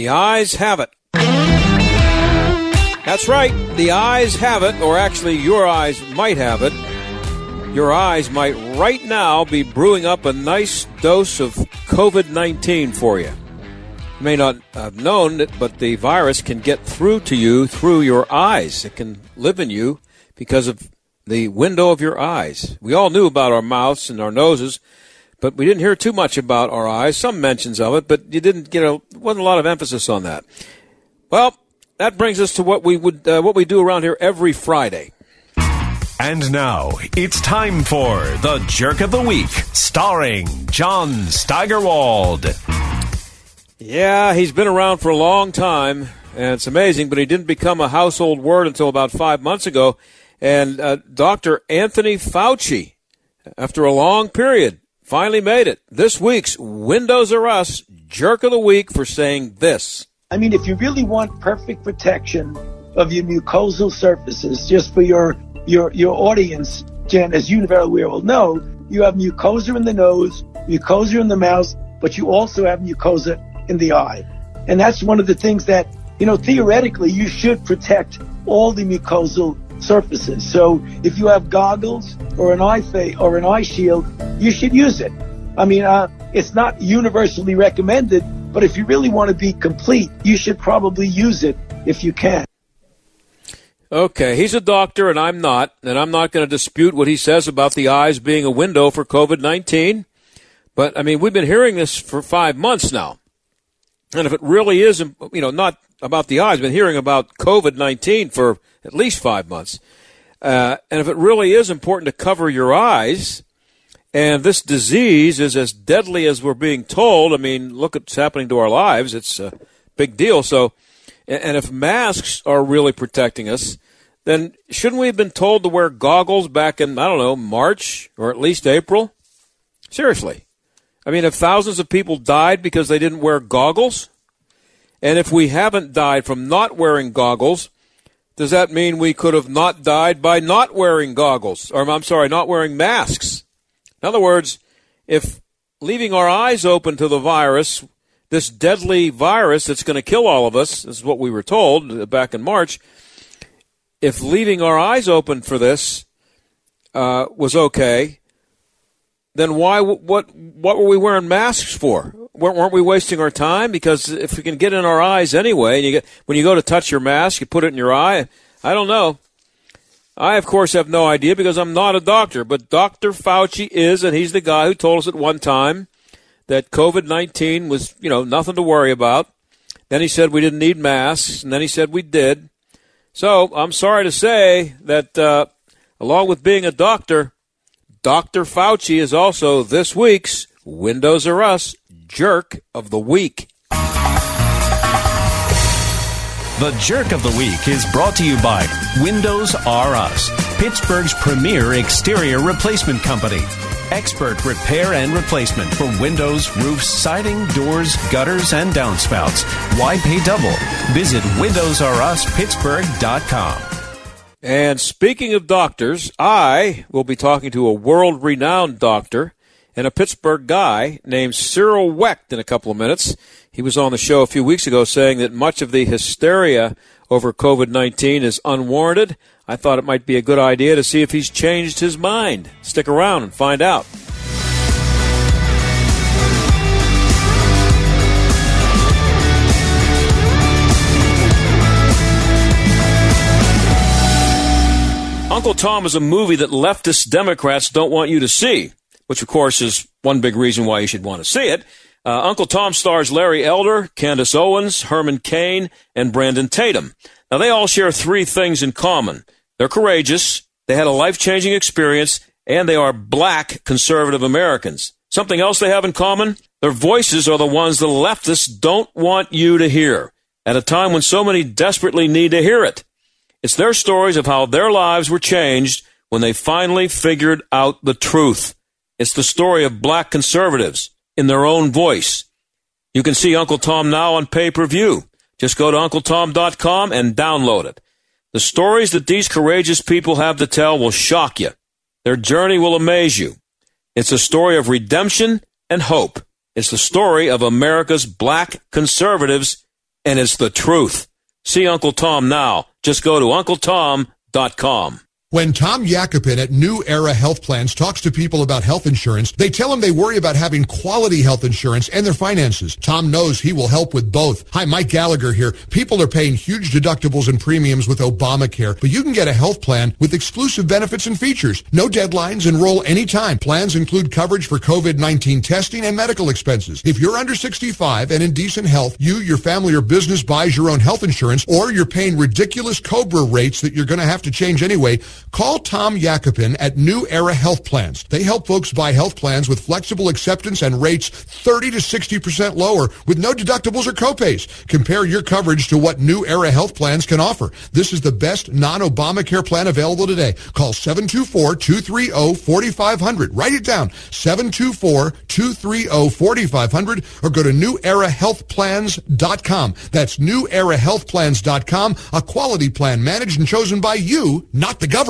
The eyes have it. That's right. The eyes have it, or actually, your eyes might have it. Your eyes might right now be brewing up a nice dose of COVID 19 for you. You may not have known it, but the virus can get through to you through your eyes. It can live in you because of the window of your eyes. We all knew about our mouths and our noses, but we didn't hear too much about our eyes. Some mentions of it, but you didn't get a wasn't a lot of emphasis on that. Well, that brings us to what we would uh, what we do around here every Friday. And now it's time for the Jerk of the Week, starring John Steigerwald. Yeah, he's been around for a long time, and it's amazing, but he didn't become a household word until about five months ago. And uh, Dr. Anthony Fauci, after a long period, finally made it. This week's Windows Are Us Jerk of the Week for saying this. I mean, if you really want perfect protection of your mucosal surfaces, just for your your your audience, Jen, as you very well know, you have mucosa in the nose, mucosa in the mouth, but you also have mucosa in the eye. And that's one of the things that, you know, theoretically you should protect all the mucosal surfaces. So if you have goggles or an eye fa- or an eye shield, you should use it. I mean, uh, it's not universally recommended, but if you really want to be complete, you should probably use it if you can. Okay, he's a doctor and I'm not, and I'm not going to dispute what he says about the eyes being a window for COVID 19. But, I mean, we've been hearing this for five months now. And if it really is, you know, not about the eyes, been hearing about COVID 19 for at least five months. Uh, and if it really is important to cover your eyes, and this disease is as deadly as we're being told, I mean, look at what's happening to our lives. It's a big deal. So, and if masks are really protecting us, then shouldn't we have been told to wear goggles back in, I don't know, March or at least April? Seriously. I mean, if thousands of people died because they didn't wear goggles, and if we haven't died from not wearing goggles, does that mean we could have not died by not wearing goggles? Or, I'm sorry, not wearing masks? In other words, if leaving our eyes open to the virus this deadly virus that's going to kill all of us. This is what we were told back in March. If leaving our eyes open for this uh, was okay, then why? What? What were we wearing masks for? Weren't we wasting our time? Because if we can get in our eyes anyway, and you get when you go to touch your mask, you put it in your eye. I don't know. I, of course, have no idea because I'm not a doctor, but Dr. Fauci is, and he's the guy who told us at one time that COVID 19 was, you know, nothing to worry about. Then he said we didn't need masks, and then he said we did. So I'm sorry to say that, uh, along with being a doctor, Dr. Fauci is also this week's Windows Are Us Jerk of the Week. The Jerk of the Week is brought to you by Windows R Us, Pittsburgh's premier exterior replacement company. Expert repair and replacement for windows, roofs, siding, doors, gutters, and downspouts. Why pay double? Visit WindowsRUsPittsburgh.com. And speaking of doctors, I will be talking to a world renowned doctor and a Pittsburgh guy named Cyril Wecht in a couple of minutes. He was on the show a few weeks ago saying that much of the hysteria over COVID 19 is unwarranted. I thought it might be a good idea to see if he's changed his mind. Stick around and find out. Uncle Tom is a movie that leftist Democrats don't want you to see, which of course is one big reason why you should want to see it. Uh, Uncle Tom stars Larry Elder, Candace Owens, Herman Cain, and Brandon Tatum. Now they all share three things in common. They're courageous, they had a life changing experience, and they are black conservative Americans. Something else they have in common? Their voices are the ones the leftists don't want you to hear at a time when so many desperately need to hear it. It's their stories of how their lives were changed when they finally figured out the truth. It's the story of black conservatives in their own voice. You can see Uncle Tom now on pay per view. Just go to UncleTom.com and download it. The stories that these courageous people have to tell will shock you. Their journey will amaze you. It's a story of redemption and hope. It's the story of America's black conservatives, and it's the truth. See Uncle Tom now. Just go to UncleTom.com. When Tom Yakupin at New Era Health Plans talks to people about health insurance, they tell him they worry about having quality health insurance and their finances. Tom knows he will help with both. Hi, Mike Gallagher here. People are paying huge deductibles and premiums with Obamacare, but you can get a health plan with exclusive benefits and features. No deadlines, enroll anytime. Plans include coverage for COVID-19 testing and medical expenses. If you're under 65 and in decent health, you, your family, or business buys your own health insurance, or you're paying ridiculous COBRA rates that you're going to have to change anyway, Call Tom Yakupin at New Era Health Plans. They help folks buy health plans with flexible acceptance and rates 30 to 60% lower with no deductibles or copays. Compare your coverage to what New Era Health Plans can offer. This is the best non-Obamacare plan available today. Call 724-230-4500. Write it down. 724-230-4500 or go to newerahealthplans.com. That's newerahealthplans.com, a quality plan managed and chosen by you, not the government.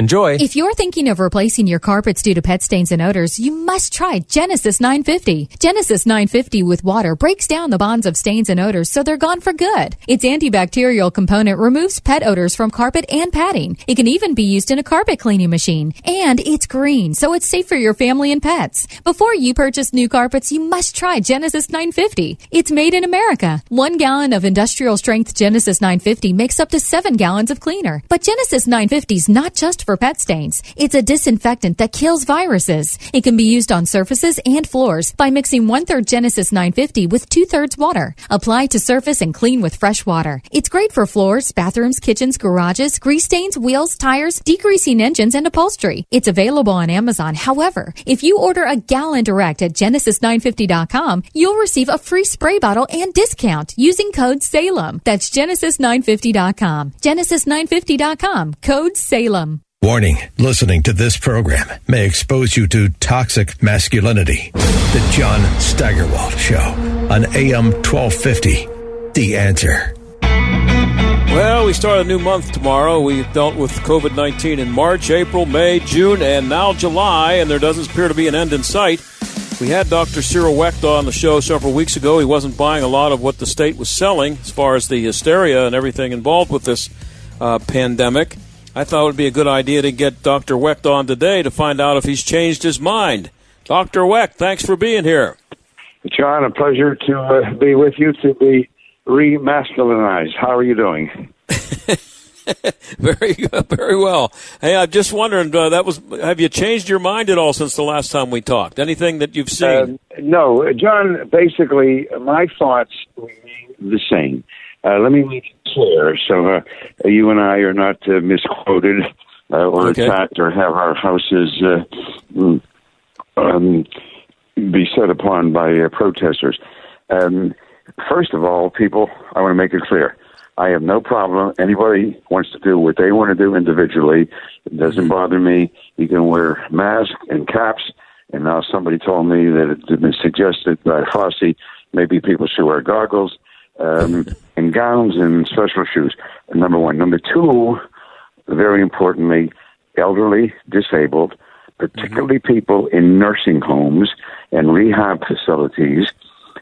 Enjoy. If you're thinking of replacing your carpets due to pet stains and odors, you must try Genesis 950. Genesis 950 with water breaks down the bonds of stains and odors so they're gone for good. Its antibacterial component removes pet odors from carpet and padding. It can even be used in a carpet cleaning machine. And it's green, so it's safe for your family and pets. Before you purchase new carpets, you must try Genesis 950. It's made in America. One gallon of industrial strength Genesis 950 makes up to seven gallons of cleaner. But Genesis 950 is not just pet stains. It's a disinfectant that kills viruses. It can be used on surfaces and floors by mixing one third Genesis 950 with two thirds water. Apply to surface and clean with fresh water. It's great for floors, bathrooms, kitchens, garages, grease stains, wheels, tires, degreasing engines, and upholstery. It's available on Amazon. However, if you order a gallon direct at Genesis950.com, you'll receive a free spray bottle and discount using code SALEM. That's Genesis950.com. Genesis950.com. Code SALEM. Warning listening to this program may expose you to toxic masculinity. The John Steigerwald Show on AM 1250. The answer. Well, we start a new month tomorrow. We dealt with COVID 19 in March, April, May, June, and now July, and there doesn't appear to be an end in sight. We had Dr. Cyril Wecht on the show several weeks ago. He wasn't buying a lot of what the state was selling as far as the hysteria and everything involved with this uh, pandemic. I thought it would be a good idea to get Dr. Wecht on today to find out if he's changed his mind. Dr. Wecht, thanks for being here. John, a pleasure to uh, be with you to be remasculinized. How are you doing? very, very well. Hey, I'm just wondering. Uh, that was. Have you changed your mind at all since the last time we talked? Anything that you've seen? Uh, no, John. Basically, my thoughts remain the same. Uh, let me make it clear so uh, you and I are not uh, misquoted uh, or Okay. attacked or have our houses uh, mm, um, be set upon by uh, protesters. Um, first of all, people, I want to make it clear. I have no problem. Anybody wants to do what they want to do individually. It doesn't bother me. You can wear masks and caps. And now somebody told me that it had been suggested by Fauci maybe people should wear goggles um, and gowns and special shoes. Number one. Number two, very importantly, elderly, disabled, particularly people in nursing homes and rehab facilities,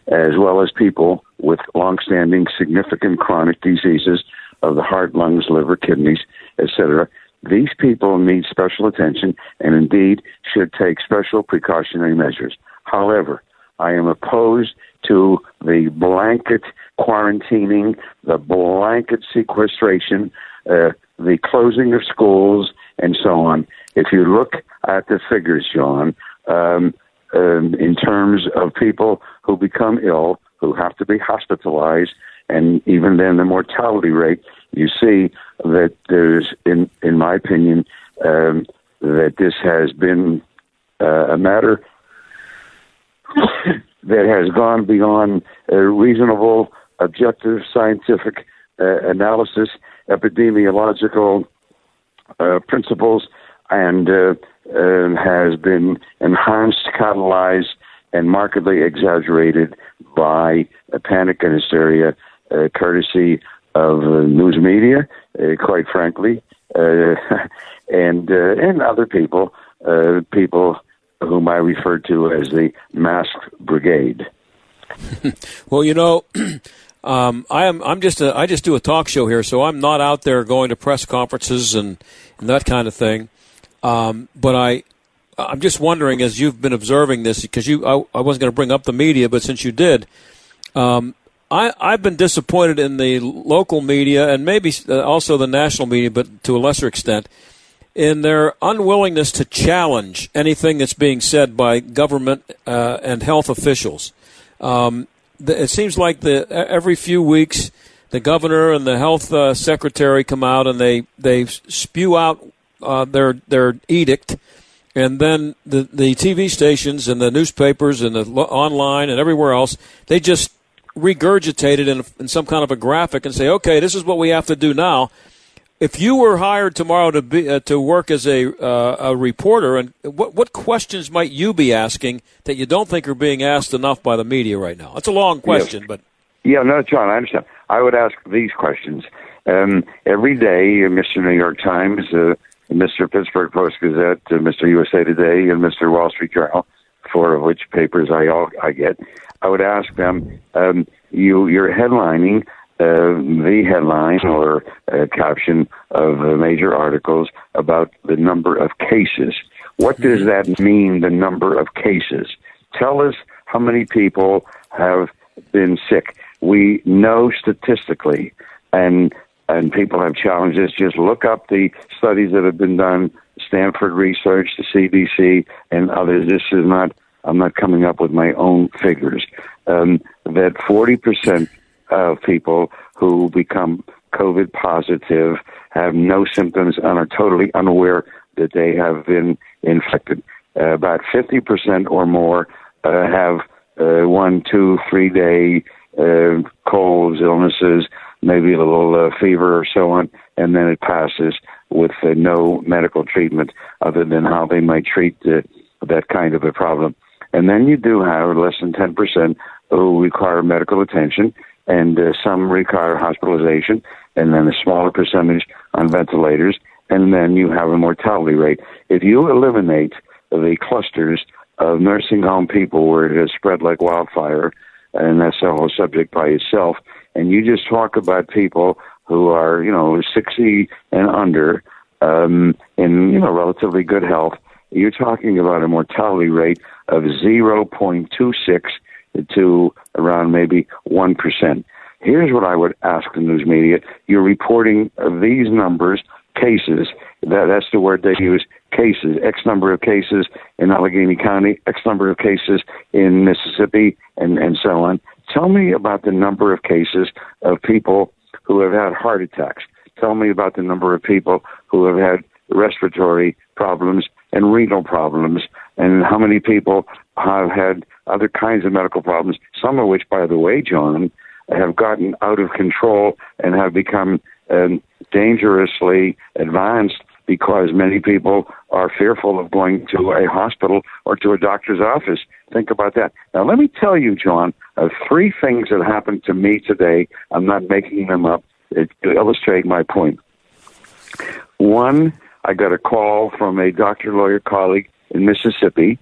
as well as people with long-standing significant chronic diseases of the heart, lungs, liver, kidneys, etc. These people need special attention and indeed should take special precautionary measures. However, I am opposed to the blanket quarantining, the blanket sequestration, uh, the closing of schools, and so on. If you look at the figures, John, um, um, in terms of people who become ill, who have to be hospitalized, and even then the mortality rate, you see that there's, in in my opinion, um, that this has been uh, a matter that has gone beyond a reasonable, objective, scientific uh, analysis, epidemiological uh, principles, and uh, uh has been enhanced, catalyzed, and markedly exaggerated by panic and hysteria, uh, courtesy of uh, news media, quite frankly, and and other people, people whom I refer to as the masked brigade. well, you know, um, I am I'm just a, I just do a talk show here, so I'm not out there going to press conferences and, and that kind of thing. Um, but I I'm just wondering, as you've been observing this, because you I, I wasn't going to bring up the media, but since you did, um, I I've been disappointed in the local media and maybe uh, also the national media, but to a lesser extent in their unwillingness to challenge anything that's being said by government uh, and health officials. Um, the, it seems like the every few weeks the governor and the health uh, secretary come out and they they spew out uh, their their edict, and then the the TV stations and the newspapers and the online and everywhere else they just regurgitate it in, in some kind of a graphic and say, okay, this is what we have to do now if you were hired tomorrow to be uh, to work as a uh, a reporter, and what what questions might you be asking that you don't think are being asked enough by the media right now? That's a long question, but yeah, no, John, I understand. I would ask these questions um, every day. Uh, Mr. New York Times, uh, Mr. Pittsburgh Post Gazette, uh, Mr. USA Today, and Mr. Wall Street Journal, four of which papers I all I get. I would ask them. Um, you you're headlining uh, the headline or uh, caption of uh, major articles about the number of cases. What does that mean, the number of cases? Tell us how many people have been sick. We know statistically, and and people have challenges. Just look up the studies that have been done, Stanford Research, the CDC, and others. This is not. I'm not coming up with my own figures. Um, that 40 percent of people who become COVID positive, have no symptoms, and are totally unaware that they have been infected. Uh, about 50% or more uh, have uh, one, two, three day uh, colds, illnesses, maybe a little uh, fever or so on, and then it passes with uh, no medical treatment other than how they might treat that kind of a problem. And then you do have less than 10% who require medical attention, and uh, some require hospitalization, and then a smaller percentage on ventilators, and then you have a mortality rate. If you eliminate the clusters of nursing home people where it has spread like wildfire, and that's a whole subject by itself, and you just talk about people who are, you know, 60 and under, um, in, you know, relatively good health, you're talking about a mortality rate of 0.26 to around maybe 1%. Here's what I would ask the news media. You're reporting these numbers, cases, that, that's the word they use, cases, X number of cases in Allegheny County, X number of cases in Mississippi, and, and so on. Tell me about the number of cases of people who have had heart attacks. Tell me about the number of people who have had respiratory problems and renal problems, and how many people have had other kinds of medical problems, some of which, by the way, John, have gotten out of control and have become um, dangerously advanced because many people are fearful of going to a hospital or to a doctor's office. Think about that. Now, let me tell you, John, of three things that happened to me today. I'm not making them up to illustrate my point. One, I got a call from a doctor lawyer colleague in Mississippi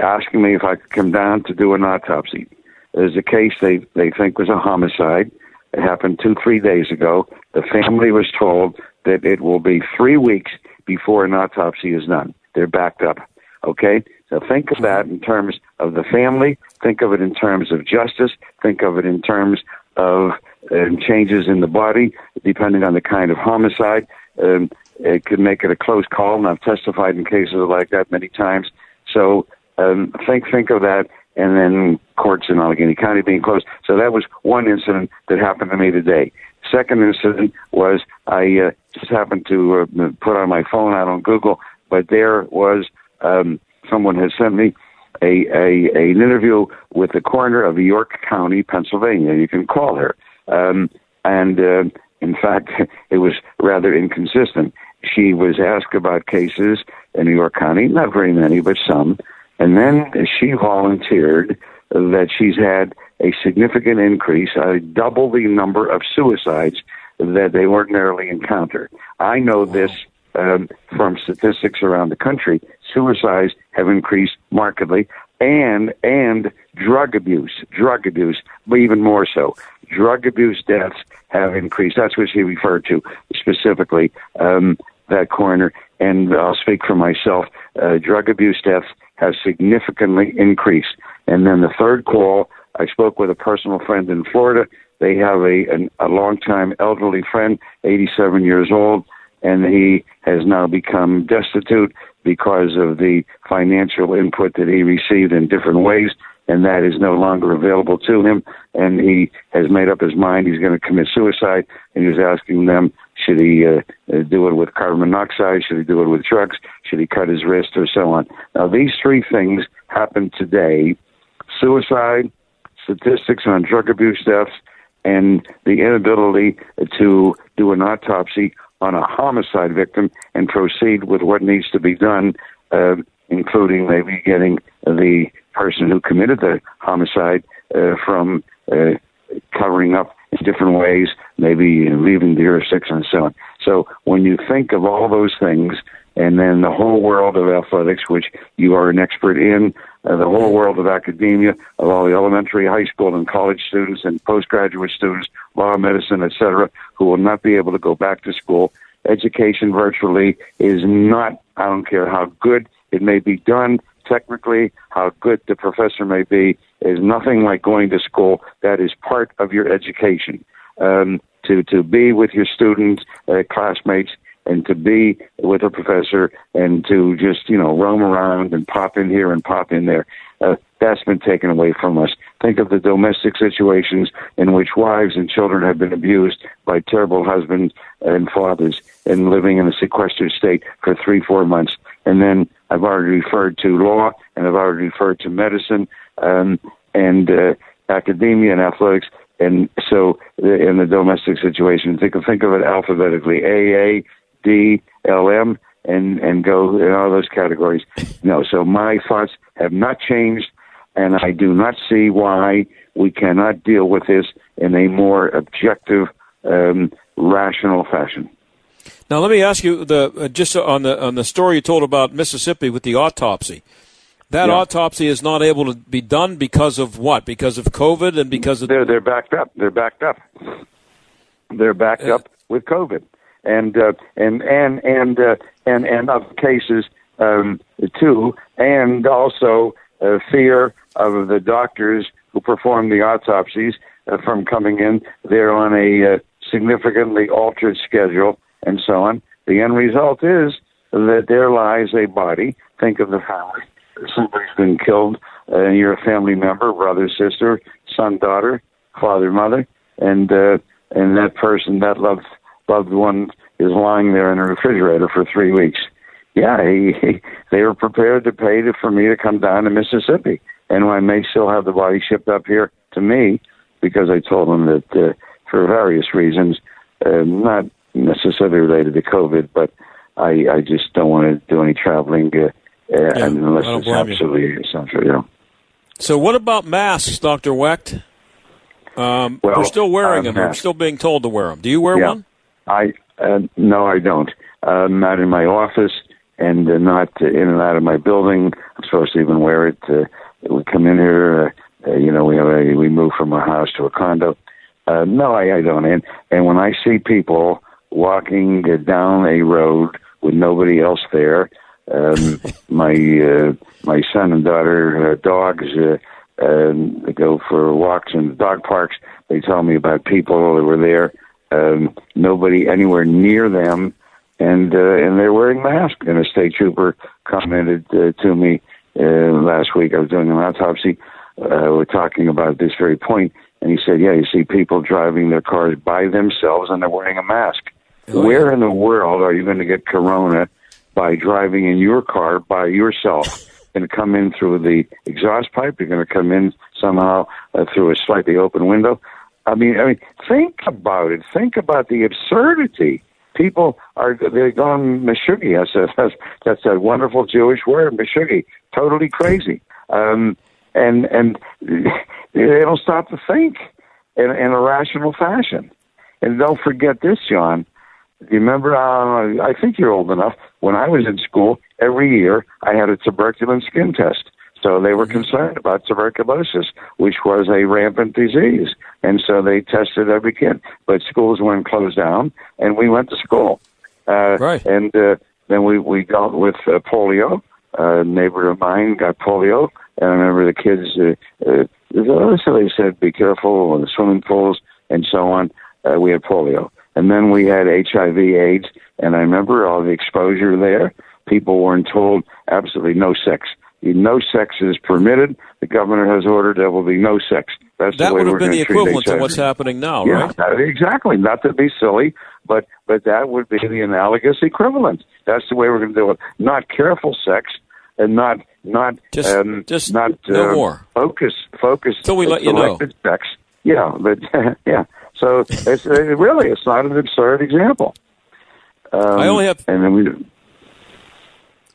asking me if I could come down to do an autopsy. There's a case they, they think was a homicide. It happened two, three days ago. The family was told that it will be three weeks before an autopsy is done. They're backed up. Okay? So think of that in terms of the family. Think of it in terms of justice. Think of it in terms of um, changes in the body, depending on the kind of homicide. Um, it could make it a close call, and I've testified in cases like that many times. So um, think think of that, and then courts in Allegheny County being closed. So that was one incident that happened to me today. Second incident was I uh, just happened to uh, put on my phone out on Google, but there was um, someone had sent me a, a, an interview with the coroner of York County, Pennsylvania. You can call her, um, and uh, in fact, it was rather inconsistent. She was asked about cases in New York County, not very many, but some, and then she volunteered that she's had a significant increase, uh, double the number of suicides that they ordinarily encounter. I know this um, from statistics around the country. Suicides have increased markedly, and and drug abuse, drug abuse, but even more so. Drug abuse deaths have increased. That's what she referred to specifically. Um, that coroner, and I'll speak for myself. Uh, drug abuse deaths has significantly increased. And then the third call, I spoke with a personal friend in Florida. They have a, an, a longtime elderly friend, 87 years old, and he has now become destitute because of the financial input that he received in different ways, and that is no longer available to him. And he has made up his mind he's going to commit suicide, and he was asking them should he uh, uh, do it with carbon monoxide? Should he do it with drugs? Should he cut his wrist or so on? Now, these three things happen today suicide, statistics on drug abuse deaths, and the inability to do an autopsy on a homicide victim and proceed with what needs to be done, uh, including maybe getting the person who committed the homicide uh, from uh, covering up in different ways, maybe leaving the jurisdiction and so on. So when you think of all those things, and then the whole world of athletics, which you are an expert in, uh, the whole world of academia, of all the elementary, high school, and college students and postgraduate students, law, medicine, etc., who will not be able to go back to school. Education virtually is not, I don't care how good it may be done technically, how good the professor may be, is nothing like going to school. That is part of your education. Um, to, to be with your students, uh, classmates, and to be with a professor and to just, you know, roam around and pop in here and pop in there. Uh, that's been taken away from us. Think of the domestic situations in which wives and children have been abused by terrible husbands and fathers and living in a sequestered state for three, four months. And then I've already referred to law and I've already referred to medicine um, and uh, academia and athletics. And so in the domestic situation, think of, think of it alphabetically A, A, D, L, M, and, and go in all those categories. No, so my thoughts have not changed, and I do not see why we cannot deal with this in a more objective, um, rational fashion. Now, let me ask you the uh, just on the on the story you told about Mississippi with the autopsy. That yeah. autopsy is not able to be done because of what? Because of COVID and because of they're they're backed up. They're backed up. They're backed uh, up with COVID, and uh, and and and uh, and and other cases um, too, and also uh, fear of the doctors who perform the autopsies uh, from coming in. They're on a uh, significantly altered schedule and so on. The end result is that there lies a body. Think of the family. Somebody's been killed, and you're a family member, brother, sister, son, daughter, father, mother, and uh, and that person, that loved loved one, is lying there in a refrigerator for three weeks. Yeah, he, he, they were prepared to pay to, for me to come down to Mississippi, and I may still have the body shipped up here to me because I told them that uh, for various reasons, uh, not necessarily related to COVID, but I, I just don't want to do any traveling uh, uh, Yeah, unless it's blame you. absolutely essential. Know. So, what about masks, Doctor Wecht? Um, Well, we're still wearing uh, them. We're still being told to wear them. Do you wear Yeah. one? I uh, no, I don't. Uh, not in my office, and uh, not uh, in and out of my building. I'm supposed to even wear it. Uh, we come in here. Uh, uh, you know, we have a, we move from a house to a condo. Uh, no, I, I don't. And and when I see people walking down a road with nobody else there, um, my uh, my son and daughter uh, dogs. Uh, um, go for walks in the dog parks. They tell me about people that were there. Um, nobody anywhere near them, and uh, and they're wearing masks. And a state trooper commented uh, to me uh, last week. I was doing an autopsy. Uh, we're talking about this very point, and he said, "Yeah, you see people driving their cars by themselves, and they're wearing a mask. Oh, Where in the world are you going to get corona by driving in your car by yourself?" going to come in through the exhaust pipe. You're going to come in somehow uh, through a slightly open window. I mean, I mean, think about it. Think about the absurdity. People are they're gone meshuggah. That's a, that's, that's a wonderful Jewish word, meshuggah. Totally crazy. Um, and and they don't stop to think in, in a rational fashion. And don't forget this, John. You remember? Uh, I think you're old enough. When I was in school, every year I had a tuberculin skin test. So they were concerned about tuberculosis, which was a rampant disease, and so they tested every kid. But schools weren't closed down, and we went to school. Uh, Right. And uh, then we we dealt with uh, polio. A neighbor of mine got polio, and I remember the kids. Uh, uh, so they said, "Be careful in the swimming pools and so on." Uh, we had polio, and then we had HIV/AIDS, and I remember all the exposure there. People weren't told absolutely no sex. No sex is permitted. The governor has ordered there will be no sex. That's That the way would have we're been going the equivalent to what's happening now, Yeah, right? uh, exactly. Not to be silly, but but that would be the analogous equivalent. That's the way we're going to do it. Not careful sex, and not not Just- um, just not no uh, more. focus focus. Till we let you know. Sex. Yeah, but yeah. So it's uh, really it's not an absurd example. Um, I only have- and then we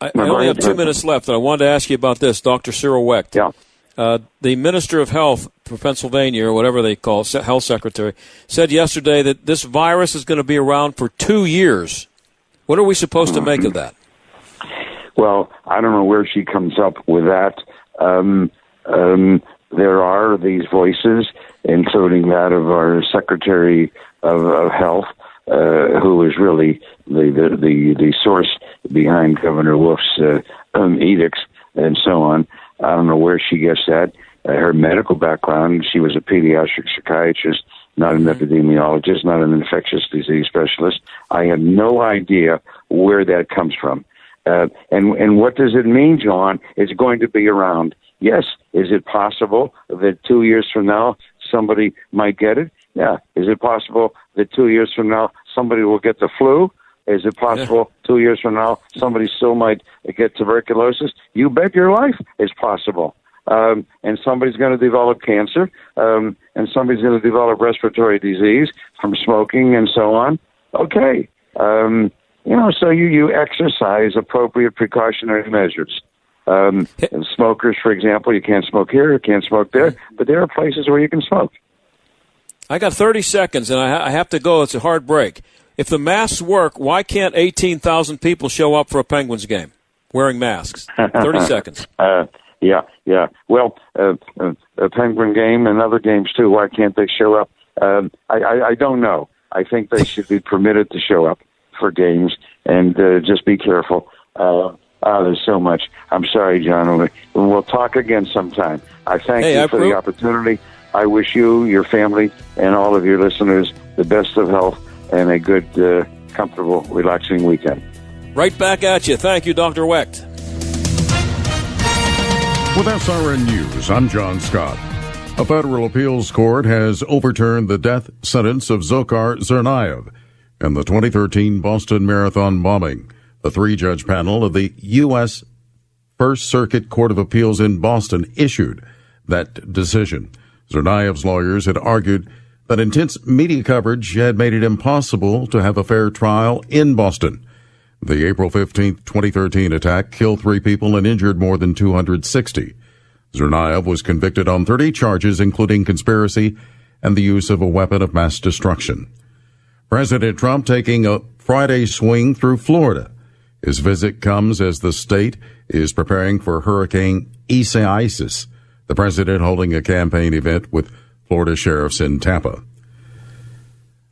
I, I only have two minutes left, and I wanted to ask you about this, Dr. Cyril Wecht. yeah. Uh, the Minister of Health for Pennsylvania, or whatever they call it, Health Secretary, said yesterday that this virus is going to be around for two years. What are we supposed to make of that? Well, I don't know where she comes up with that. Um, um, there are these voices, including that of our Secretary of, of Health, uh, who is really the, the, the, the source behind Governor Wolf's uh, um, edicts and so on. I don't know where she gets that. Uh, her medical background, she was a pediatric psychiatrist, not an epidemiologist, not an infectious disease specialist. I have no idea where that comes from. Uh, and and what does it mean, John? It's going to be around. Yes. Is it possible that two years from now somebody might get it? Yeah. Is it possible that two years from now somebody will get the flu? Is it possible two years from now somebody still might get tuberculosis? You bet your life it's possible. Um, and somebody's going to develop cancer, um, and somebody's going to develop respiratory disease from smoking and so on. Okay. Um, you know, so you, you exercise appropriate precautionary measures. Um, and smokers, for example, you can't smoke here, you can't smoke there, but there are places where you can smoke. I got 30 seconds, and I, ha- I have to go. It's a hard break. If the masks work, why can't 18,000 people show up for a Penguins game wearing masks? 30 seconds. Uh, yeah, yeah. Well, uh, uh, a Penguin game and other games too. Why can't they show up? Um, I, I, I don't know. I think they should be permitted to show up for games and uh, just be careful. Uh, uh, there's so much. I'm sorry, John. We- We'll talk again sometime. I thank Hey, you I for the opportunity. I wish you, your family, and all of your listeners the best of health and a good, uh, comfortable, relaxing weekend. Right back at you. Thank you, Dr. Wecht. With SRN News, I'm John Scott. A federal appeals court has overturned the death sentence of Dzhokhar Tsarnaev in the 2013 Boston Marathon bombing. The three judge panel of the U.S. First Circuit Court of Appeals in Boston issued that decision. Tsarnaev's lawyers had argued that intense media coverage had made it impossible to have a fair trial in Boston. The April 15, 2013 attack killed three people and injured more than 260. Tsarnaev was convicted on 30 charges, including conspiracy and the use of a weapon of mass destruction. President Trump taking a Friday swing through Florida. His visit comes as the state is preparing for Hurricane Isaias, the president holding a campaign event with Florida sheriffs in Tampa.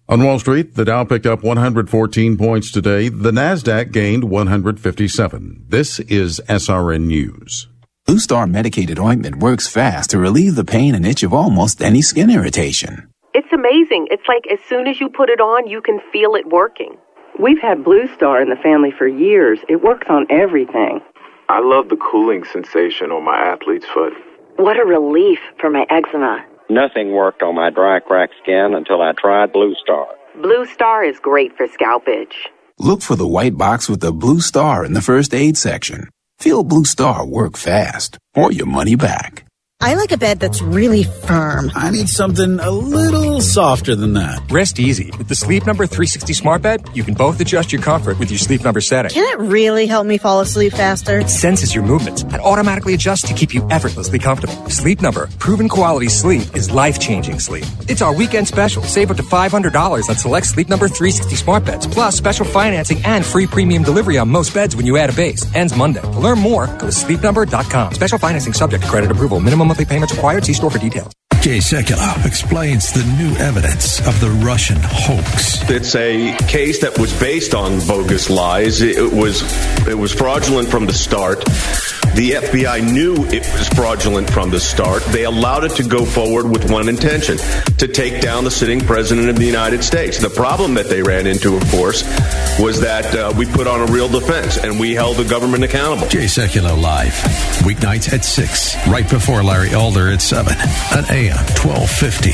On Wall Street, the Dow picked up 114 points today. The Nasdaq gained 157. This is SRN News. Blue Star medicated ointment works fast to relieve the pain and itch of almost any skin irritation. It's amazing. It's like as soon as you put it on, you can feel it working. We've had Blue Star in the family for years. It works on everything. I love the cooling sensation on my athlete's foot. What a relief for my eczema. Nothing worked on my dry, cracked skin until I tried Blue Star. Blue Star is great for scalp itch. Look for the white box with the Blue Star in the first aid section. Feel Blue Star work fast or your money back. I like a bed that's really firm. I need something a little softer than that. Rest easy. With the Sleep Number 360 Smart Bed, you can both adjust your comfort with your Sleep Number setting. Can it really help me fall asleep faster? It senses your movements and automatically adjusts to keep you effortlessly comfortable. Sleep Number, proven quality sleep is life-changing sleep. It's our weekend special. Save up to $500 on select Sleep Number 360 Smart Beds, plus special financing and free premium delivery on most beds when you add a base. Ends Monday. To learn more, go to sleepnumber.com. Special financing subject to credit approval. Minimum monthly payments required. See store for details. Jay Sekulow explains the new evidence of the Russian hoax. It's a case that was based on bogus lies. It was it was fraudulent from the start. The FBI knew it was fraudulent from the start. They allowed it to go forward with one intention to take down the sitting president of the United States. The problem that they ran into, of course, was that uh, we put on a real defense and we held the government accountable. Jay Sekulow live, weeknights at 6, right before Larry Elder at 7, on AM 1250.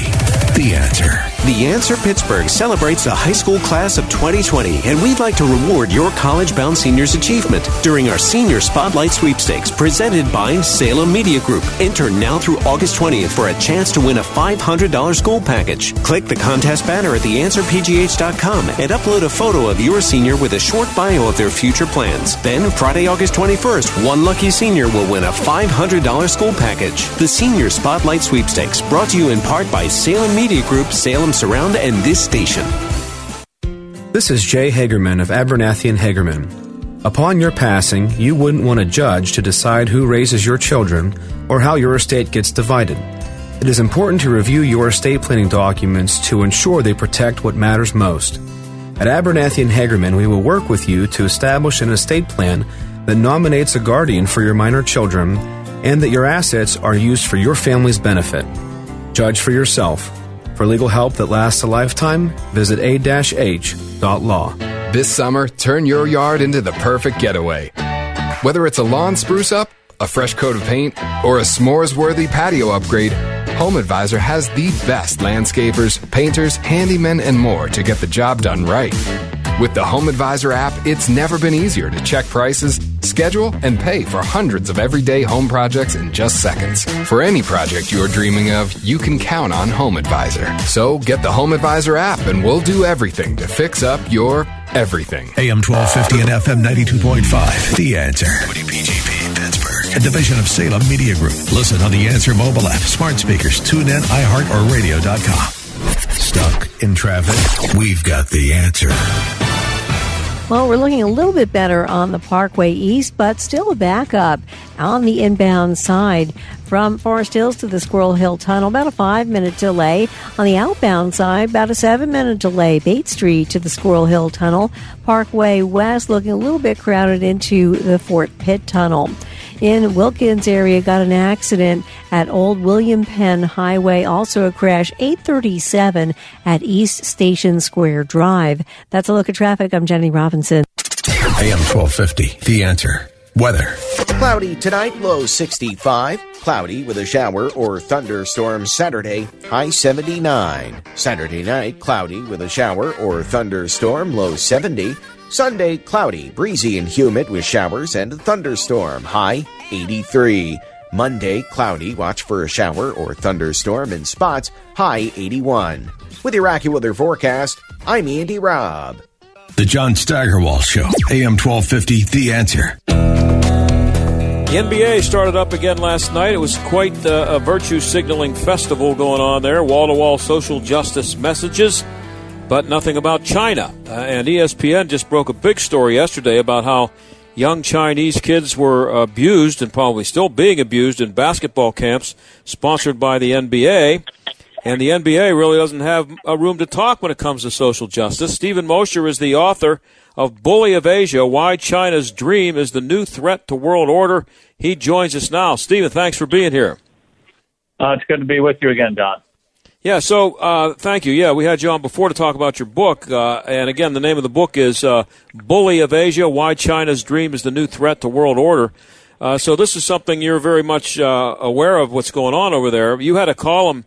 The Answer. The Answer Pittsburgh celebrates the high school class of 2020, and we'd like to reward your college bound seniors' achievement during our Senior Spotlight Sweepstakes presented by Salem Media Group. Enter now through August 20th for a chance to win a $500 school package. Click the contest banner at theanswerpgh.com and upload a photo of your senior with a short bio of their future plans. Then, Friday, August 21st, one lucky senior will win a $500 school package. The Senior Spotlight Sweepstakes, brought to you in part by Salem Media Group, Salem Surround, and this station. This is Jay Hagerman of Abernathy and Hagerman. Upon your passing, you wouldn't want a judge to decide who raises your children or how your estate gets divided. It is important to review your estate planning documents to ensure they protect what matters most. At Abernathy and Hagerman, we will work with you to establish an estate plan that nominates a guardian for your minor children and that your assets are used for your family's benefit. Judge for yourself. For legal help that lasts a lifetime, visit a-h.law. This summer, turn your yard into the perfect getaway. Whether it's a lawn spruce up, a fresh coat of paint, or a s'mores worthy patio upgrade, Home Advisor has the best landscapers, painters, handymen, and more to get the job done right. With the Home Advisor app, it's never been easier to check prices, schedule, and pay for hundreds of everyday home projects in just seconds. For any project you're dreaming of, you can count on Home Advisor. So get the Home Advisor app and we'll do everything to fix up your everything. AM 1250 and FM 92.5. The Answer. WPGP Pittsburgh, a division of Salem Media Group. Listen on the Answer mobile app, smart speakers, tune in, iHeart, or radio.com. Stuck in traffic? We've got the answer. Well, we're looking a little bit better on the Parkway East, but still a backup on the inbound side from Forest Hills to the Squirrel Hill Tunnel. About a five minute delay. On the outbound side, about a seven minute delay. Bates Street to the Squirrel Hill Tunnel. Parkway West looking a little bit crowded into the Fort Pitt Tunnel in Wilkins area got an accident at Old William Penn Highway. Also a crash 837 at East Station Square Drive. That's a look at traffic. I'm Jenny Robinson. AM 1250. The answer. Weather. Cloudy tonight, low 65. Cloudy with a shower or thunderstorm Saturday, high 79. Saturday night, cloudy with a shower or thunderstorm, low 70. Sunday, cloudy, breezy, and humid with showers and a thunderstorm, high 83. Monday, cloudy, watch for a shower or thunderstorm in spots, high 81. With your Weather forecast, I'm Andy Robb. The John Steigerwald Show, AM 1250, The Answer. The NBA started up again last night. It was quite uh, a virtue signaling festival going on there, wall to wall social justice messages, but nothing about China. Uh, and ESPN just broke a big story yesterday about how young Chinese kids were abused and probably still being abused in basketball camps sponsored by the NBA. And the NBA really doesn't have a room to talk when it comes to social justice. Stephen Mosher is the author of Bully of Asia Why China's Dream is the New Threat to World Order. He joins us now. Stephen, thanks for being here. Uh, it's good to be with you again, Don. Yeah, so uh, thank you. Yeah, we had you on before to talk about your book. Uh, and again, the name of the book is uh, Bully of Asia Why China's Dream is the New Threat to World Order. Uh, so this is something you're very much uh, aware of what's going on over there. You had a column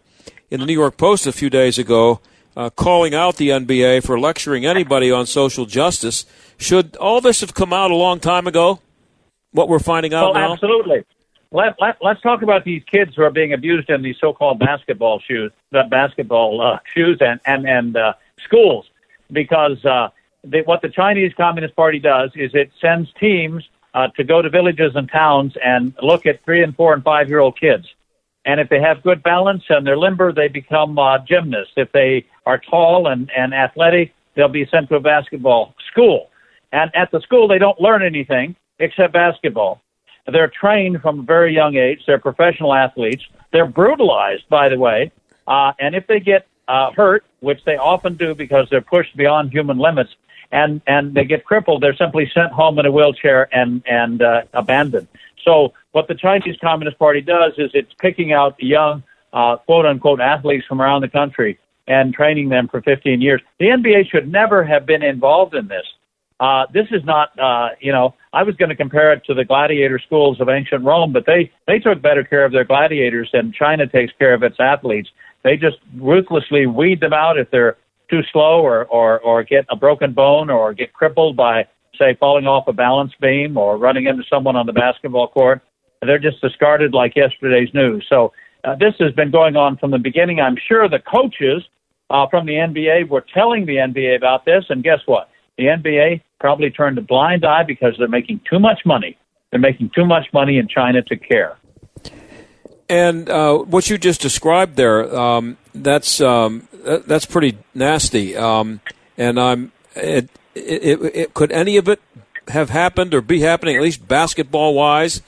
in the New York Post a few days ago uh, calling out the NBA for lecturing anybody on social justice. Should all this have come out a long time ago? What we're finding out well, now? Absolutely. Let, let, let's talk about these kids who are being abused in these so-called basketball shoes, the basketball uh, shoes, and and and uh, schools, because uh, they, what the Chinese Communist Party does is it sends teams uh, to go to villages and towns and look at three and four and five year old kids, and if they have good balance and they're limber, they become uh, gymnasts. If they are tall and and athletic, they'll be sent to a basketball school, and at the school they don't learn anything except basketball. They're trained from a very young age. They're professional athletes. They're brutalized, by the way. Uh, and if they get uh, hurt, which they often do because they're pushed beyond human limits, and and they get crippled, they're simply sent home in a wheelchair and and uh, abandoned. So what the Chinese Communist Party does is it's picking out young uh, quote unquote athletes from around the country and training them for 15 years. The NBA should never have been involved in this. Uh, this is not, uh, you know, I was going to compare it to the gladiator schools of ancient Rome, but they, they took better care of their gladiators than China takes care of its athletes. They just ruthlessly weed them out if they're too slow or, or, or get a broken bone or get crippled by, say, falling off a balance beam or running into someone on the basketball court. They're just discarded like yesterday's news. So uh, this has been going on from the beginning. I'm sure the coaches uh, from the NBA were telling the NBA about this, and guess what? The NBA probably turned a blind eye because they're making too much money. They're making too much money in China to care. And uh, what you just described there, um, that's um, that's pretty nasty. Um, and I'm it, it, it, could any of it have happened or be happening at least basketball wise,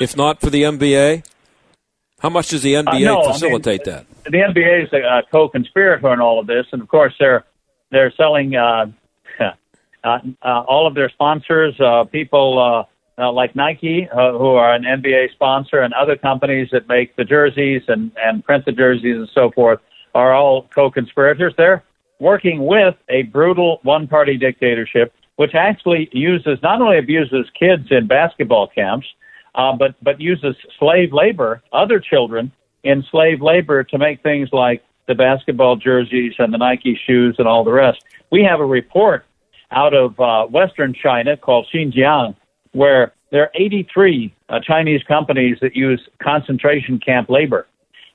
if not for the NBA? How much does the NBA uh, no, facilitate I mean, that? The NBA is a co-conspirator in all of this, and of course they're they're selling uh, uh, uh, all of their sponsors, uh, people uh, uh, like Nike, uh, who are an NBA sponsor, and other companies that make the jerseys and, and print the jerseys and so forth, are all co-conspirators. They're working with a brutal one-party dictatorship, which actually uses not only abuses kids in basketball camps, uh, but but uses slave labor, other children in slave labor to make things like the basketball jerseys and the Nike shoes and all the rest. We have a report out of uh, Western China called Xinjiang, where there are 83 uh, Chinese companies that use concentration camp labor.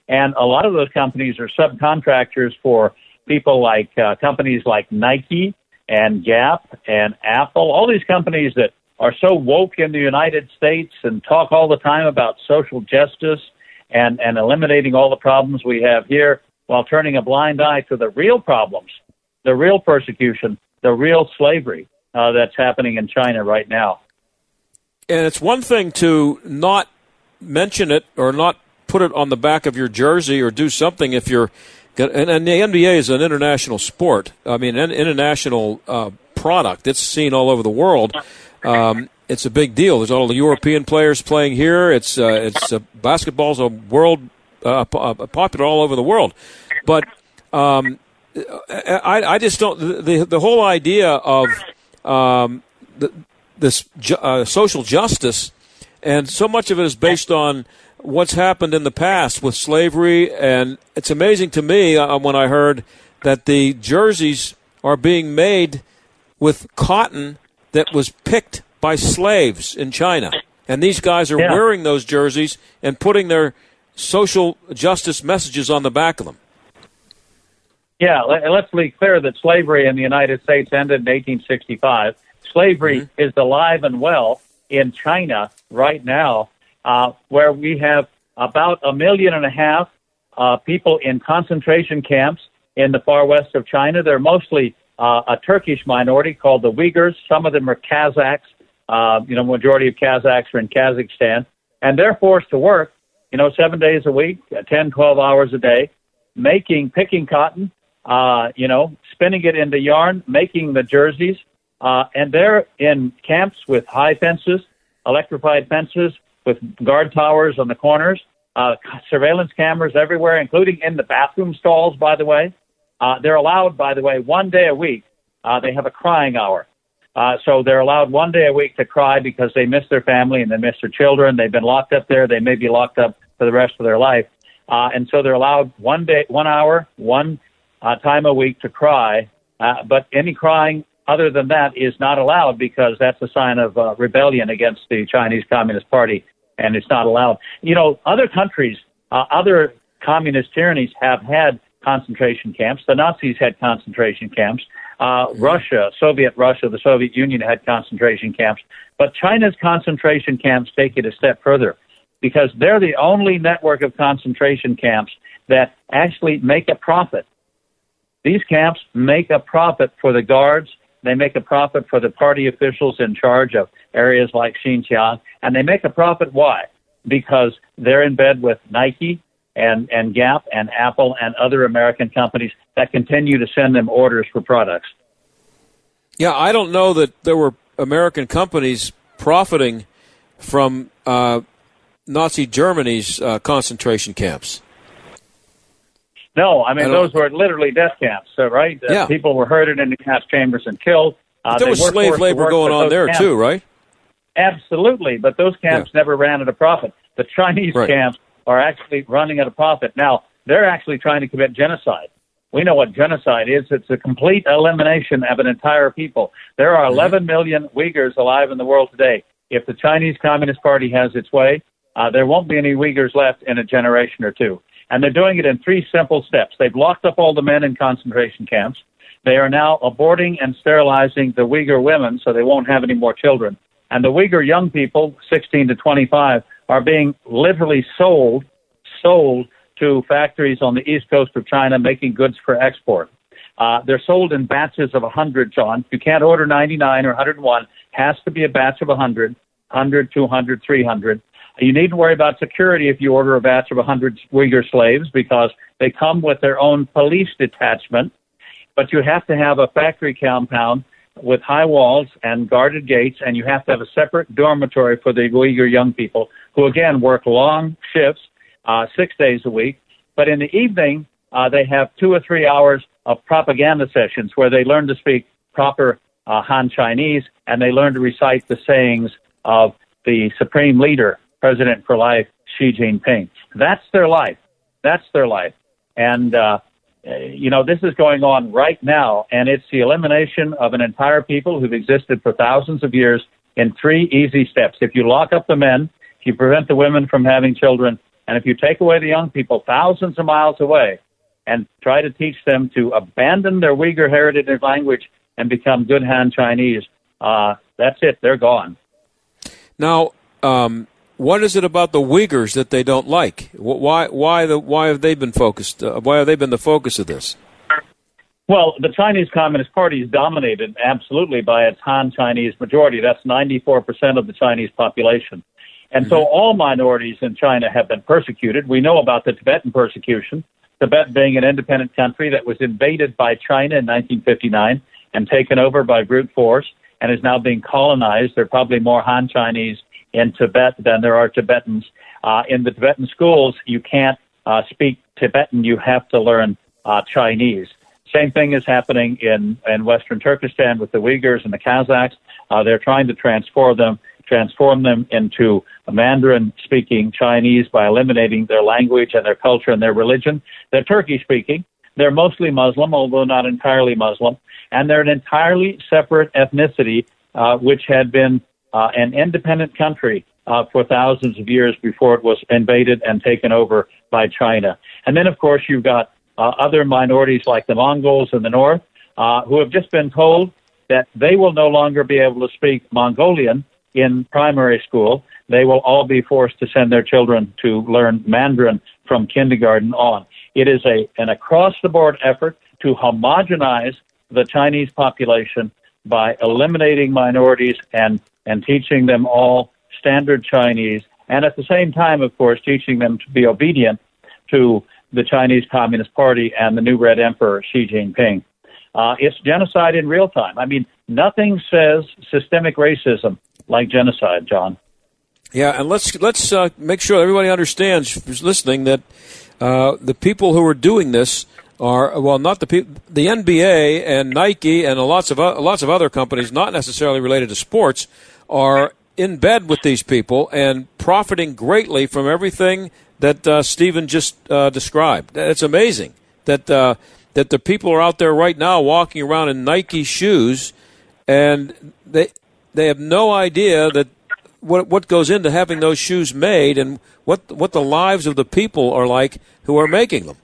And a lot of those companies are subcontractors for people like uh, companies like Nike and Gap and Apple, all these companies that are so woke in the United States and talk all the time about social justice and, and eliminating all the problems we have here while turning a blind eye to the real problems, the real persecution the real slavery uh, that's happening in China right now. And it's one thing to not mention it or not put it on the back of your jersey or do something if you're. And, and the NBA is an international sport. I mean, an international uh, product. It's seen all over the world. Um, it's a big deal. There's all the European players playing here. It's uh, it's uh, basketball's a world uh, popular all over the world, but um, I, I just don't the the whole idea of um, the, this uh, social justice, and so much of it is based on what's happened in the past with slavery, and it's amazing to me uh, when I heard that the jerseys are being made with cotton that was picked by slaves in China. And these guys are Yeah. wearing those jerseys and putting their social justice messages on the back of them. Yeah, let, let's be clear that slavery in the United States ended in 1865. Slavery is alive and well in China right now, uh, where we have about a million and a half uh, people in concentration camps in the far west of China. They're mostly uh, a Turkish minority called the Uyghurs. Some of them are Kazakhs. Uh, you know, majority of Kazakhs are in Kazakhstan, and they're forced to work. You know, seven days a week, 10, 12 hours a day, making, picking cotton, uh, you know, spinning it into yarn, making the jerseys, uh, and they're in camps with high fences, electrified fences, with guard towers on the corners, uh, surveillance cameras everywhere, including in the bathroom stalls, by the way. Uh, they're allowed, by the way, one day a week. Uh, they have a crying hour. Uh, so they're allowed one day a week to cry because they miss their family and they miss their children. They've been locked up there. They may be locked up for the rest of their life. Uh, and so they're allowed one day, one hour, one uh, time a week to cry. Uh, but any crying other than that is not allowed because that's a sign of uh, rebellion against the Chinese Communist Party, and it's not allowed. You know, other countries, uh, other communist tyrannies have had concentration camps. The Nazis had concentration camps. Uh, Russia, Soviet Russia, the Soviet Union had concentration camps. But China's concentration camps take it a step further because they're the only network of concentration camps that actually make a profit. These camps make a profit for the guards. They make a profit for the party officials in charge of areas like Xinjiang. And they make a profit. Why? Because they're in bed with Nike and, and Gap and Apple and other American companies that continue to send them orders for products. Yeah, I don't know that there were American companies profiting from uh, Nazi Germany's uh, concentration camps. No, I mean, I those were literally death camps, so, right? Uh, Yeah. People were herded into gas chambers and killed. Uh, there was slave labor going on there camps- too, right? Absolutely, but those camps never ran at a profit. The Chinese Right. camps are actually running at a profit. Now, they're actually trying to commit genocide. We know what genocide is. It's a complete elimination of an entire people. There Mm-hmm. are 11 million Uyghurs alive in the world today. If the Chinese Communist Party has its way, uh, there won't be any Uyghurs left in a generation or two. And they're doing it in three simple steps. They've locked up all the men in concentration camps. They are now aborting and sterilizing the Uyghur women so they won't have any more children. And the Uyghur young people, 16 to 25, are being literally sold, sold to factories on the east coast of China making goods for export. Uh, they're sold in batches of 100, John. You can't order 99 or 101. Has to be a batch of 100, 100, 200, 300. You needn't worry about security if you order a batch of 100 Uyghur slaves because they come with their own police detachment. But you have to have a factory compound with high walls and guarded gates, and you have to have a separate dormitory for the Uyghur young people who, again, work long shifts, uh, six days a week. But in the evening, uh, they have two or three hours of propaganda sessions where they learn to speak proper uh, Han Chinese and they learn to recite the sayings of the supreme leader, President for Life, Xi Jinping. That's their life. That's their life. And, uh, you know, this is going on right now, and it's the elimination of an entire people who've existed for thousands of years in three easy steps. If you lock up the men, if you prevent the women from having children, and if you take away the young people thousands of miles away and try to teach them to abandon their Uyghur heritage and language and become good Han Chinese, uh, that's it. They're gone. Now, um, what is it about the Uyghurs that they don't like? Why, why, the, why have they been focused? Uh, why have they been the focus of this? Well, the Chinese Communist Party is dominated absolutely by its Han Chinese majority. That's 94% of the Chinese population. And so all minorities in China have been persecuted. We know about the Tibetan persecution, Tibet being an independent country that was invaded by China in 1959 and taken over by brute force and is now being colonized. There are probably more Han Chinese in Tibet than there are Tibetans. Uh, in the Tibetan schools, you can't uh, speak Tibetan. You have to learn uh, Chinese. Same thing is happening in, in Western Turkestan with the Uyghurs and the Kazakhs. Uh, they're trying to transform them, transform them into Mandarin speaking Chinese by eliminating their language and their culture and their religion. They're Turkish speaking. They're mostly Muslim, although not entirely Muslim. And they're an entirely separate ethnicity, uh, which had been uh, an independent country uh, for thousands of years before it was invaded and taken over by China. And then, of course, you've got uh, other minorities like the Mongols in the north uh, who have just been told that they will no longer be able to speak Mongolian in primary school. They will all be forced to send their children to learn Mandarin from kindergarten on. It is a, an across the board effort to homogenize the Chinese population by eliminating minorities and, and teaching them all standard Chinese, and at the same time, of course, teaching them to be obedient to the Chinese Communist Party and the new Red Emperor Xi Jinping. Uh, it's genocide in real time. I mean, nothing says systemic racism like genocide, John. Yeah, and let's let's uh, make sure everybody understands who's listening that uh, the people who are doing this are well, not the people, the NBA and Nike and lots of uh, lots of other companies, not necessarily related to sports, are in bed with these people and profiting greatly from everything that uh, Stephen just uh, described. It's amazing that uh, that the people are out there right now walking around in Nike shoes, and they they have no idea that what what goes into having those shoes made and what what the lives of the people are like who are making them.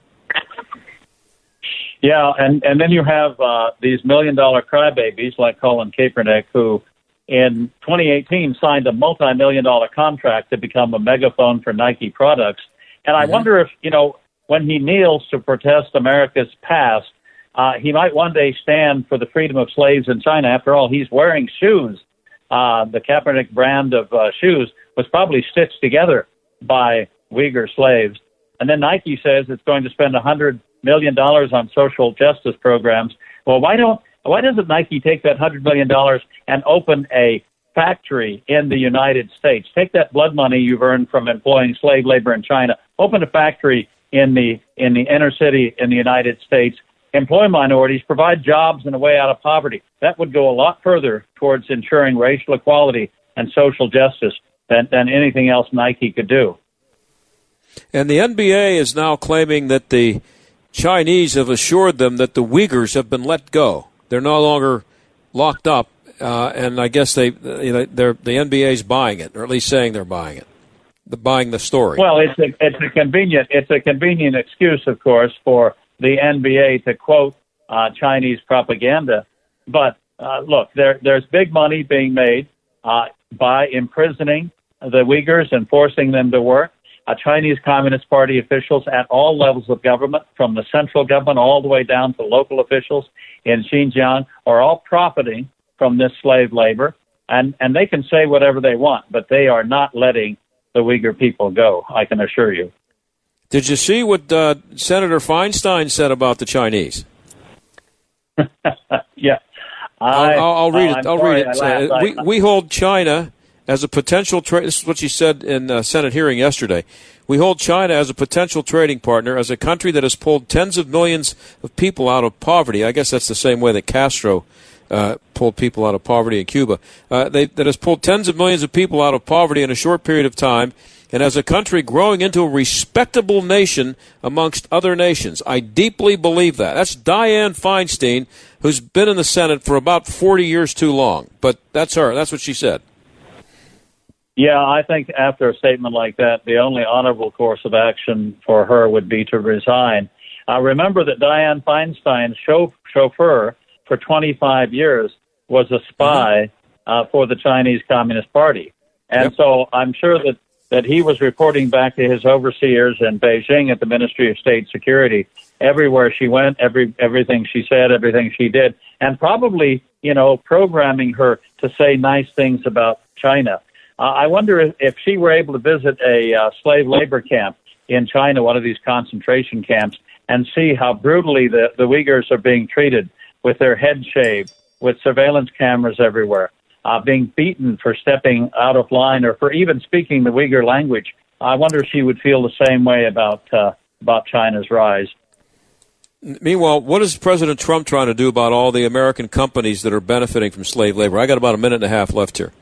Yeah, and and then you have uh, these million dollar crybabies like Colin Kaepernick who. In 2018, signed a multi-million dollar contract to become a megaphone for Nike products, and I mm-hmm. wonder if you know when he kneels to protest America's past, uh, he might one day stand for the freedom of slaves in China. After all, he's wearing shoes uh, the Kaepernick brand of uh, shoes was probably stitched together by Uyghur slaves. And then Nike says it's going to spend a hundred million dollars on social justice programs. Well, why don't why doesn't Nike take that hundred million dollars and open a factory in the United States? Take that blood money you've earned from employing slave labor in China, open a factory in the in the inner city in the United States, employ minorities, provide jobs and a way out of poverty. That would go a lot further towards ensuring racial equality and social justice than, than anything else Nike could do. And the NBA is now claiming that the Chinese have assured them that the Uyghurs have been let go. They're no longer locked up, uh, and I guess they, you know, the NBA's buying it, or at least saying they're buying it, the, buying the story. Well, it's a, it's a convenient it's a convenient excuse, of course, for the NBA to quote uh, Chinese propaganda. But uh, look, there, there's big money being made uh, by imprisoning the Uyghurs and forcing them to work. Uh, Chinese Communist Party officials at all levels of government, from the central government all the way down to local officials in Xinjiang, are all profiting from this slave labor. And, and they can say whatever they want, but they are not letting the Uyghur people go, I can assure you. Did you see what uh, Senator Feinstein said about the Chinese? yeah. I, will I'll read it. I'll read it. We, we hold China as a potential trade. This is what she said in a Senate hearing yesterday. We hold China as a potential trading partner, as a country that has pulled tens of millions of people out of poverty. I guess that's the same way that Castro uh, pulled people out of poverty in Cuba. Uh, they, that has pulled tens of millions of people out of poverty in a short period of time and as a country growing into a respectable nation amongst other nations. I deeply believe that. That's Dianne Feinstein, who's been in the Senate for about 40 years too long. But that's her. That's what she said. Yeah, I think after a statement like that, the only honorable course of action for her would be to resign. Uh, remember that Dianne Feinstein's chauffeur for 25 years was a spy mm-hmm. uh, for the Chinese Communist Party. And yep. so I'm sure that that he was reporting back to his overseers in Beijing at the Ministry of State Security. Everywhere she went, every everything she said, everything she did, and probably you know programming her to say nice things about China. Uh, I wonder if, if she were able to visit a uh, slave labor camp in China, one of these concentration camps, and see how brutally the, the Uyghurs are being treated with their head shaved, with surveillance cameras everywhere uh, being beaten for stepping out of line or for even speaking the Uyghur language. I wonder if she would feel the same way about uh, about China's rise. Meanwhile, what is President Trump trying to do about all the American companies that are benefiting from slave labor? I got about a minute and a half left here.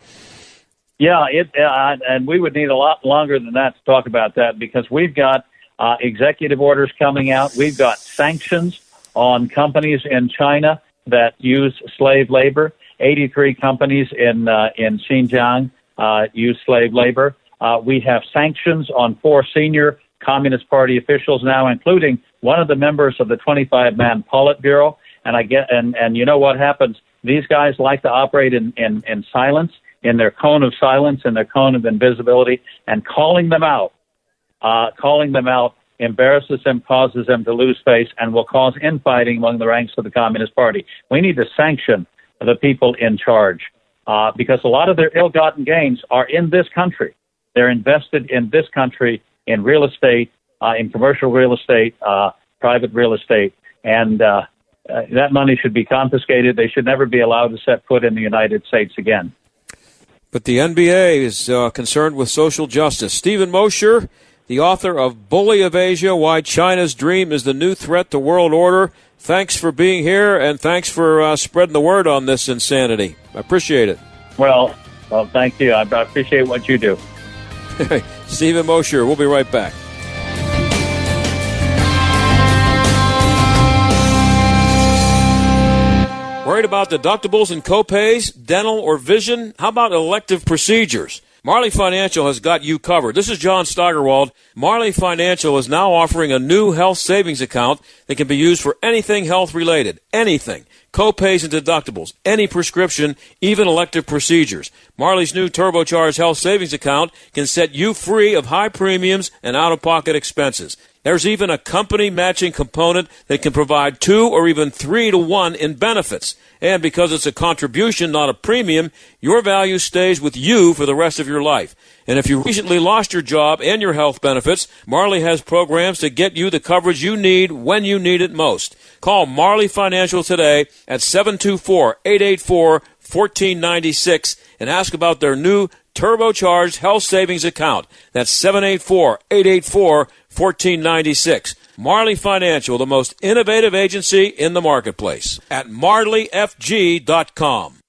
Yeah, it, uh, and we would need a lot longer than that to talk about that because we've got uh, executive orders coming out. We've got sanctions on companies in China that use slave labor. 83 companies in uh, in Xinjiang uh, use slave labor. Uh, we have sanctions on four senior Communist Party officials now, including one of the members of the 25-man Politburo. And I get and and you know what happens? These guys like to operate in in, in silence, in their cone of silence, in their cone of invisibility, and calling them out, uh, calling them out embarrasses them, causes them to lose face, and will cause infighting among the ranks of the Communist Party. We need to sanction the people in charge uh, because a lot of their ill-gotten gains are in this country. They're invested in this country in real estate, uh, in commercial real estate, uh, private real estate, and uh, uh, that money should be confiscated. They should never be allowed to set foot in the United States again. But the NBA is uh, concerned with social justice. Stephen Mosher, the author of Bully of Asia Why China's Dream is the New Threat to World Order. Thanks for being here and thanks for uh, spreading the word on this insanity. I appreciate it. Well, well, thank you. I appreciate what you do. Stephen Mosher, we'll be right back. Worried about deductibles and copays, dental or vision? How about elective procedures? Marley Financial has got you covered. This is John Steigerwald. Marley Financial is now offering a new health savings account that can be used for anything health related. Anything. Copays and deductibles, any prescription, even elective procedures. Marley's new turbocharged health savings account can set you free of high premiums and out of pocket expenses. There's even a company matching component that can provide two or even three to one in benefits. And because it's a contribution, not a premium, your value stays with you for the rest of your life. And if you recently lost your job and your health benefits, Marley has programs to get you the coverage you need when you need it most. Call Marley Financial today at 724-884-1496 and ask about their new turbocharged health savings account. That's 784-884-1496. Marley Financial, the most innovative agency in the marketplace at marleyfg.com.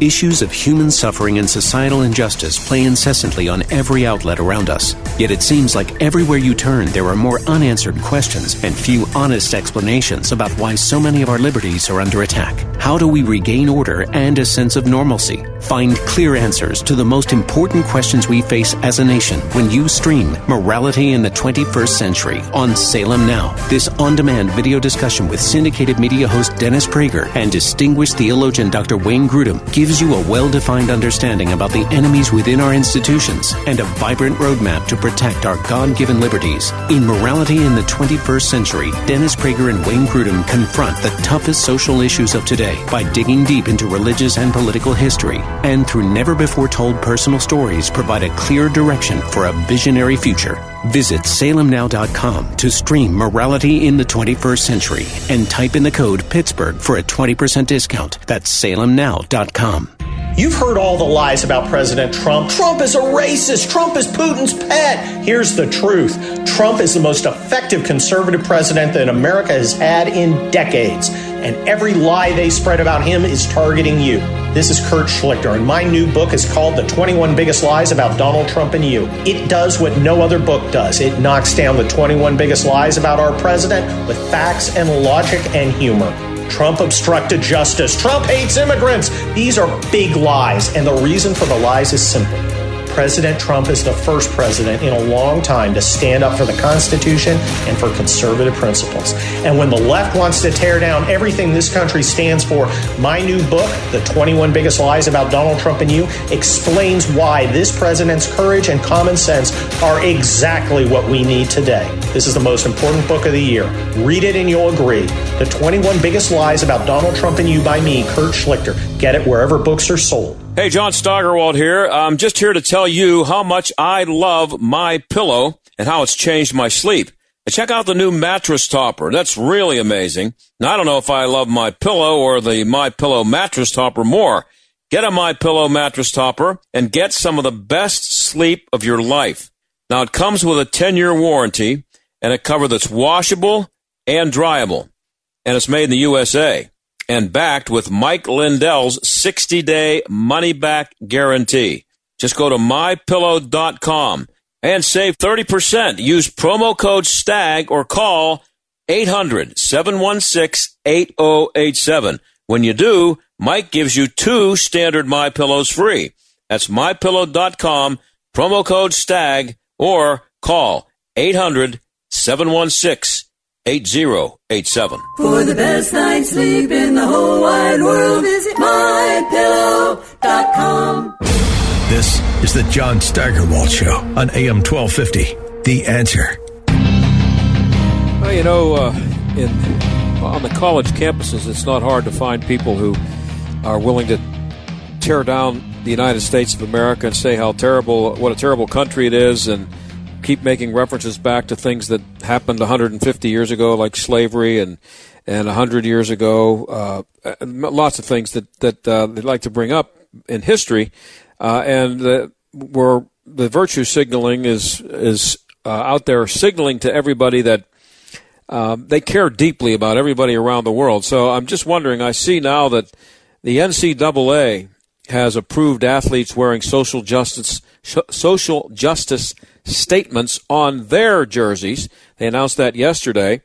Issues of human suffering and societal injustice play incessantly on every outlet around us. Yet it seems like everywhere you turn, there are more unanswered questions and few honest explanations about why so many of our liberties are under attack. How do we regain order and a sense of normalcy? Find clear answers to the most important questions we face as a nation when you stream Morality in the 21st Century on Salem Now. This on demand video discussion with syndicated media host Dennis Prager and distinguished theologian Dr. Wayne Grudem gives you a well defined understanding about the enemies within our institutions and a vibrant roadmap to protect our God given liberties. In Morality in the 21st Century, Dennis Prager and Wayne Grudem confront the toughest social issues of today by digging deep into religious and political history, and through never before told personal stories, provide a clear direction for a visionary future. Visit salemnow.com to stream Morality in the 21st Century and type in the code Pittsburgh for a 20% discount. That's salemnow.com. You've heard all the lies about President Trump. Trump is a racist. Trump is Putin's pet. Here's the truth Trump is the most effective conservative president that America has had in decades. And every lie they spread about him is targeting you. This is Kurt Schlichter, and my new book is called The 21 Biggest Lies About Donald Trump and You. It does what no other book does it knocks down the 21 biggest lies about our president with facts and logic and humor. Trump obstructed justice. Trump hates immigrants. These are big lies, and the reason for the lies is simple. President Trump is the first president in a long time to stand up for the Constitution and for conservative principles. And when the left wants to tear down everything this country stands for, my new book, The 21 Biggest Lies About Donald Trump and You, explains why this president's courage and common sense are exactly what we need today. This is the most important book of the year. Read it and you'll agree. The 21 Biggest Lies About Donald Trump and You by me, Kurt Schlichter. Get it wherever books are sold. Hey, John Steigerwald here. I'm just here to tell you how much I love my pillow and how it's changed my sleep. Check out the new mattress topper. That's really amazing. Now, I don't know if I love my pillow or the my pillow mattress topper more. Get a my pillow mattress topper and get some of the best sleep of your life. Now, it comes with a 10 year warranty and a cover that's washable and dryable. And it's made in the USA and backed with Mike Lindell's 60 day money back guarantee. Just go to mypillow.com and save 30%. Use promo code STAG or call 800 716 8087. When you do, Mike gives you two standard My Pillows free. That's mypillow.com, promo code STAG, or call 800 716 8087. For the best night's sleep in the whole wide world, visit mypillow.com. This is the John Steigerwald Show on AM 1250. The answer. Well, you know, uh, in on the college campuses, it's not hard to find people who are willing to tear down the United States of America and say how terrible, what a terrible country it is, and keep making references back to things that happened 150 years ago, like slavery and and 100 years ago. Uh, lots of things that that uh, they like to bring up in history, uh, and uh, where the virtue signaling is is uh, out there signaling to everybody that. Um, they care deeply about everybody around the world. So I'm just wondering. I see now that the NCAA has approved athletes wearing social justice social justice statements on their jerseys. They announced that yesterday.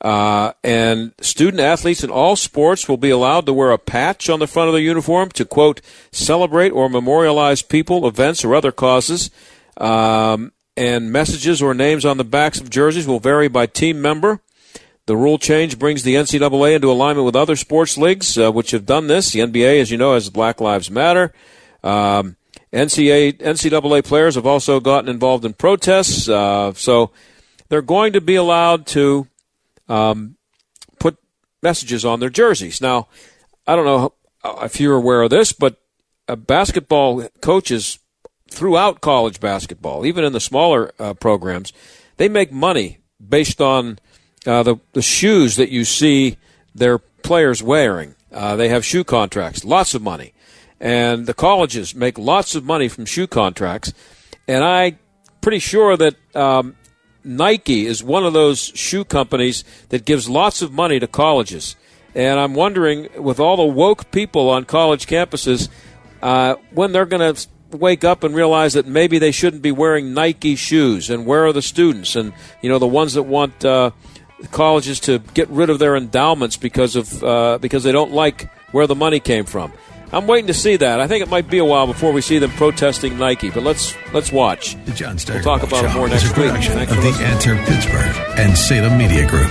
Uh, and student athletes in all sports will be allowed to wear a patch on the front of their uniform to quote celebrate or memorialize people, events, or other causes. Um, and messages or names on the backs of jerseys will vary by team member. The rule change brings the NCAA into alignment with other sports leagues, uh, which have done this. The NBA, as you know, has Black Lives Matter. Um, NCAA, NCAA players have also gotten involved in protests, uh, so they're going to be allowed to um, put messages on their jerseys. Now, I don't know if you're aware of this, but uh, basketball coaches throughout college basketball, even in the smaller uh, programs, they make money based on uh, the the shoes that you see their players wearing. Uh, they have shoe contracts, lots of money, and the colleges make lots of money from shoe contracts. And I'm pretty sure that um, Nike is one of those shoe companies that gives lots of money to colleges. And I'm wondering, with all the woke people on college campuses, uh, when they're going to wake up and realize that maybe they shouldn't be wearing Nike shoes, and where are the students, and you know the ones that want uh, colleges to get rid of their endowments because of uh, because they don't like where the money came from. I'm waiting to see that. I think it might be a while before we see them protesting Nike, but let's let's watch. The John we'll talk about it more next week. Thanks of the Answer Pittsburgh and Salem Media Group.